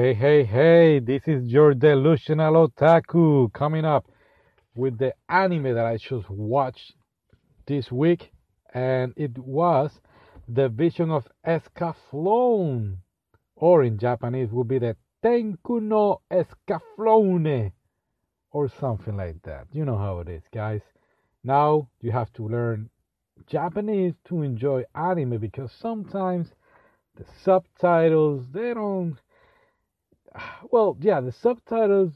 Hey, hey, hey, this is your delusional otaku coming up with the anime that I just watched this week, and it was The Vision of Escaflowne, or in Japanese would be the Tenku no Escaflowne, or something like that. You know how it is, guys. Now you have to learn Japanese to enjoy anime because sometimes the subtitles they don't well yeah the subtitles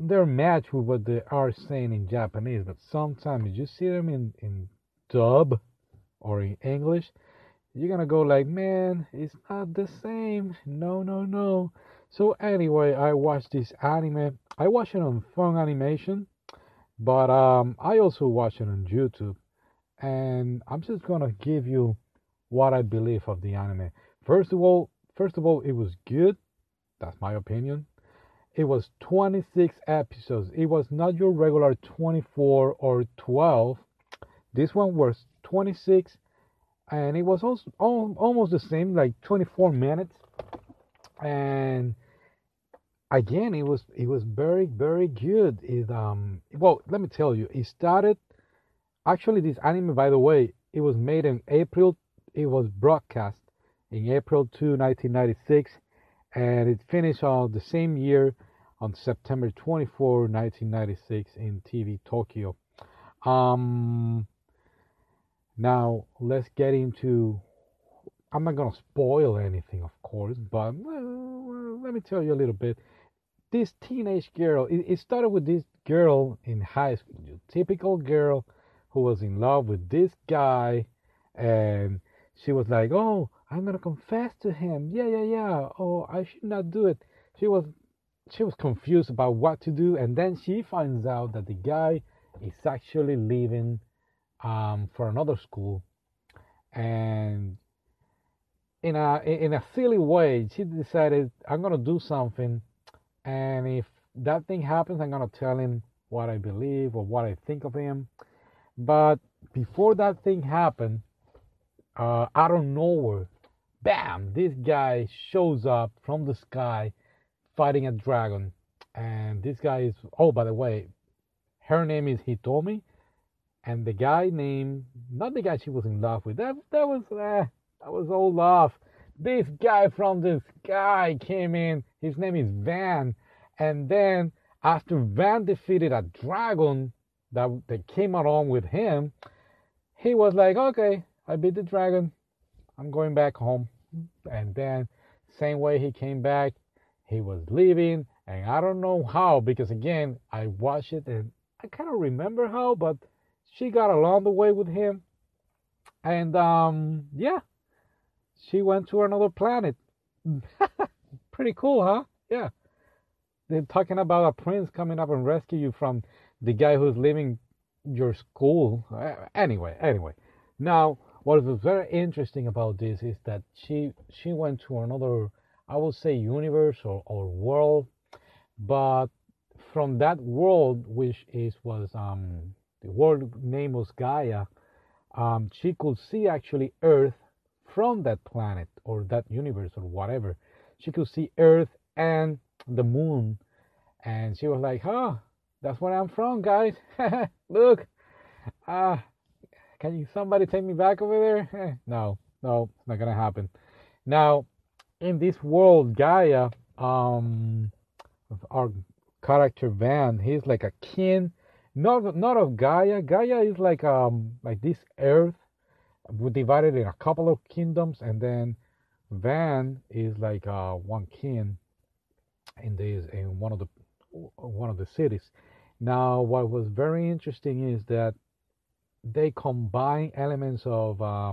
they're matched with what they are saying in japanese but sometimes you see them in in dub or in english you're gonna go like man it's not the same. No no no. So anyway i watched this anime. I watched it on Funimation but um i also watched it on youtube. And i'm just gonna give you what i believe of the anime. First of all first of all it was good that's my opinion. It was 26 episodes. It was not your regular 24 or 12. This one was 26 and it was also almost the same like 24 minutes and again it was it was very very good it um well let me tell you it started actually this anime by the way it was made in april it was broadcast in april 2 1996 and it finished on the same year on September 24, 1996 in TV Tokyo. Um, now let's get into. I'm not gonna spoil anything, of course, but let me tell you a little bit. This teenage girl. It, it started with this girl in high school, typical girl who was in love with this guy, and she was like, "Oh, I'm gonna confess to him. Yeah, yeah, yeah. Oh, I should not do it. She was she was confused about what to do, and then she finds out that the guy is actually leaving um, for another school, and in a in a silly way, she decided I'm gonna do something, and if that thing happens, I'm gonna tell him what I believe or what I think of him. But before that thing happened, uh, out of nowhere, bam, this guy shows up from the sky fighting a dragon. And this guy is, oh, by the way, her name is Hitomi. And the guy named, not the guy she was in love with, that, that was, eh, that was old love. This guy from the sky came in. His name is Van. And then after Van defeated a dragon that, that came along with him, he was like, okay, I beat the dragon. I'm going back home. And then, same way he came back, he was leaving, and I don't know how because again, I watched it and I kind of remember how, but she got along the way with him, and um, yeah, she went to another planet. Pretty cool, huh? Yeah. They're talking about a prince coming up and rescue you from the guy who's leaving your school. Anyway, anyway. Now, what was very interesting about this is that she she went to another I would say universe or, or world, but from that world which is was um the world name was Gaia, um, she could see actually Earth from that planet or that universe or whatever. She could see Earth and the moon, and she was like, "Huh, that's where I'm from, guys. Look, ah, can you somebody take me back over there? Eh, no, no, it's not gonna happen. Now, in this world, Gaia, um, our character Van, he's like a king, not not of Gaia. Gaia is like um like this Earth, divided in a couple of kingdoms, and then Van is like uh one king in this in one of the one of the cities. Now, what was very interesting is that they combine elements of uh,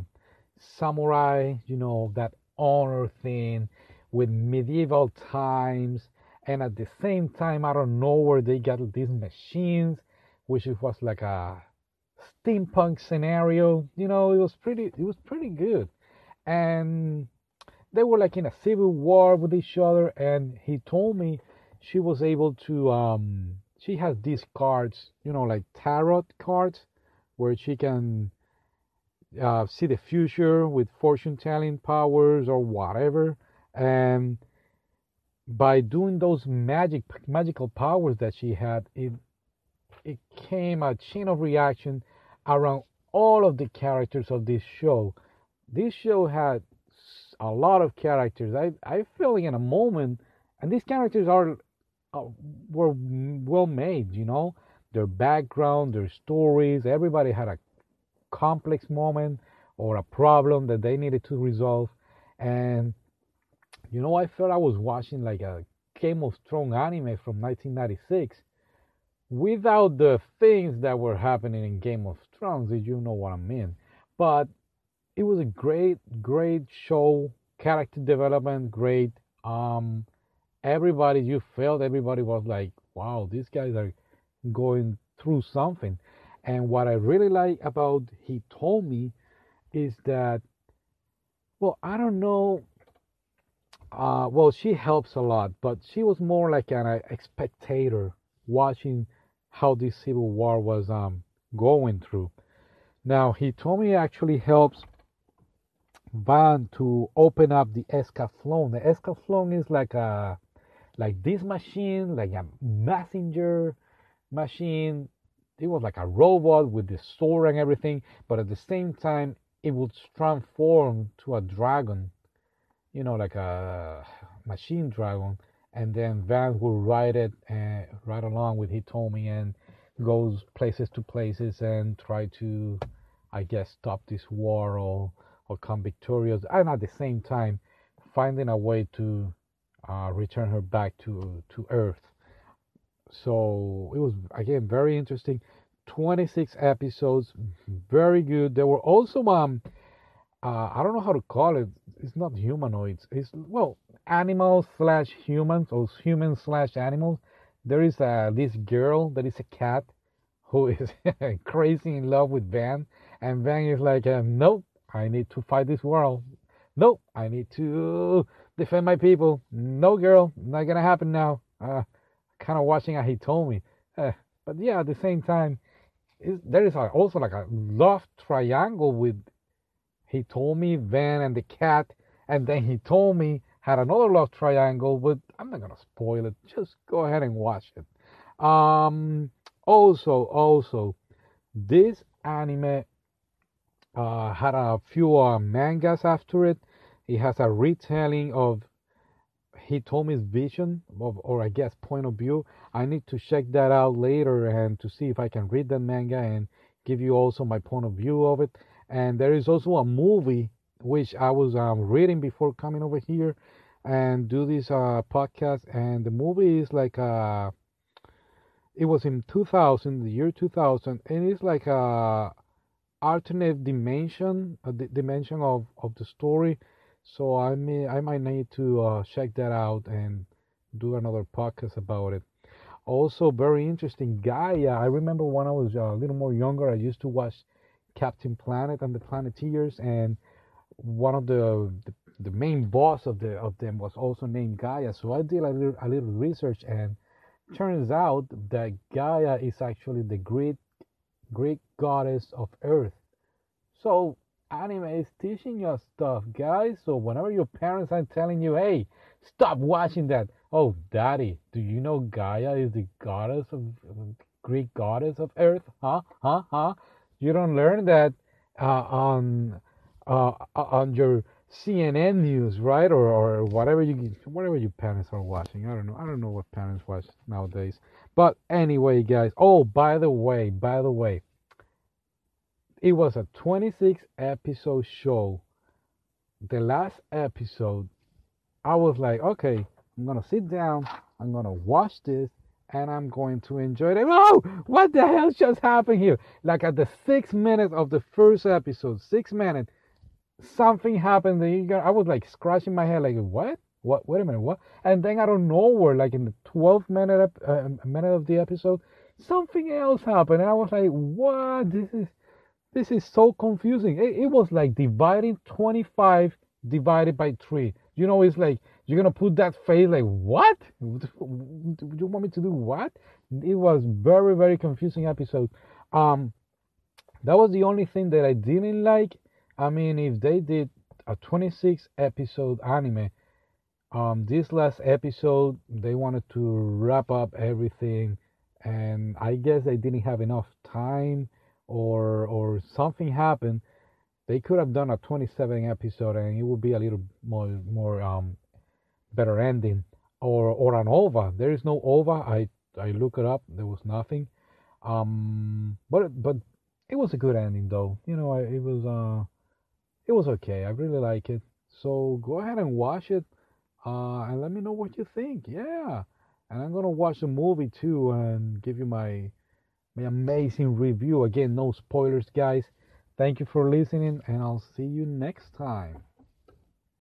samurai, you know, that honor thing with medieval times. And at the same time, I don't know where they got these machines, which was like a steampunk scenario. You know, it was pretty, it was pretty good. And they were like in a civil war with each other. And Hitomi she was able to, um, she has these cards, you know, like tarot cards where she can uh, see the future with fortune telling powers or whatever. And by doing those magic magical powers that she had, it it came a chain of reaction around all of the characters of this show. This show had a lot of characters. I I feel like in a moment, and these characters are uh, were well made. You know, their background, their stories. Everybody had a complex moment or a problem that they needed to resolve, and you know, I felt I was watching like a Game of Thrones anime from 1996 without the things that were happening in Game of Thrones, if you know what I mean. But it was a great, great show, character development, great. Um, everybody, you felt everybody was like, wow, these guys are going through something. And what I really like about Hitomi is that, well, I don't know uh, well, she helps a lot, but she was more like an a spectator watching how this civil war was um, going through. Now, Hitomi actually helps Van to open up the Escaflowne. The Escaflowne is like a like this machine, like a messenger machine. It was like a robot with the sword and everything, but at the same time, it would transform to a dragon you know, like a machine dragon, and then Van would ride it and uh, ride along with Hitomi and goes places to places and try to, I guess, stop this war or or come victorious, and at the same time finding a way to uh, return her back to to Earth. So it was again very interesting. 26 episodes, very good. There were also um uh, I don't know how to call it. It's not humanoids. It's well, animals slash humans or humans slash animals. There is uh, this girl that is a cat who is crazy in love with Van, and Van is like, uh, nope, I need to fight this world. Nope, I need to defend my people. No, girl, not gonna happen now. Uh, kind of watching how Hitomi. Uh, but yeah, at the same time, there is also like a love triangle with Hitomi Van and the cat, and then Hitomi had another love triangle, but I'm not gonna spoil it. Just go ahead and watch it. Um, also, also, this anime uh, had a few uh, mangas after it. It has a retelling of Hitomi's vision, of, or I guess point of view. I need to check that out later and to see if I can read the manga and give you also my point of view of it. And there is also a movie which I was um, reading before coming over here and do this uh, podcast. And the movie is like uh, it was in 2000, the year 2000, and it's like a alternate dimension, a d- dimension of, of the story. So I may I might need to uh, check that out and do another podcast about it. Also, very interesting Gaia. I remember when I was a little more younger, I used to watch Captain Planet and the Planeteers, and one of the, the, the main boss of the of them was also named Gaia. So I did a little, a little research, and turns out that Gaia is actually the great Greek goddess of Earth. So anime is teaching you stuff, guys. So whenever your parents are telling you, "Hey, stop watching that," oh, daddy, do you know Gaia is the goddess of Greek goddess of Earth? Huh? Huh? Huh? You don't learn that uh, on uh, on your CNN news, right? Or, or whatever you whatever your parents are watching. I don't know. I don't know what parents watch nowadays. But anyway, guys. Oh, by the way, by the way, it was a 26 episode show. The last episode, I was like, okay, I'm gonna sit down. I'm gonna watch this and I'm going to enjoy it. Oh, what the hell just happened here? Like at the six minutes of the first episode, six minutes, something happened. I was like scratching my head, like what? What? Wait a minute, what? And then out of nowhere, like in the 12th minute uh, minute of the episode, something else happened, and I was like, what? This is this is so confusing. It, it was like dividing 25 divided by three. You know, it's like you're gonna put that face like what? Do you want me to do what? It was very very confusing episode. Um, that was the only thing that I didn't like. I mean, if they did a 26 episode anime, um, this last episode they wanted to wrap up everything, and I guess they didn't have enough time, or or something happened. They could have done a 27 episode, and it would be a little more more um better ending, or or an OVA. There is no OVA. I I look it up. There was nothing. Um, but but it was a good ending though. You know, I, it was uh, it was okay. I really like it. So go ahead and watch it, uh, and let me know what you think. Yeah, and I'm gonna watch the movie too and give you my my amazing review. Again, no spoilers, guys. Thank you for listening, and I'll see you next time.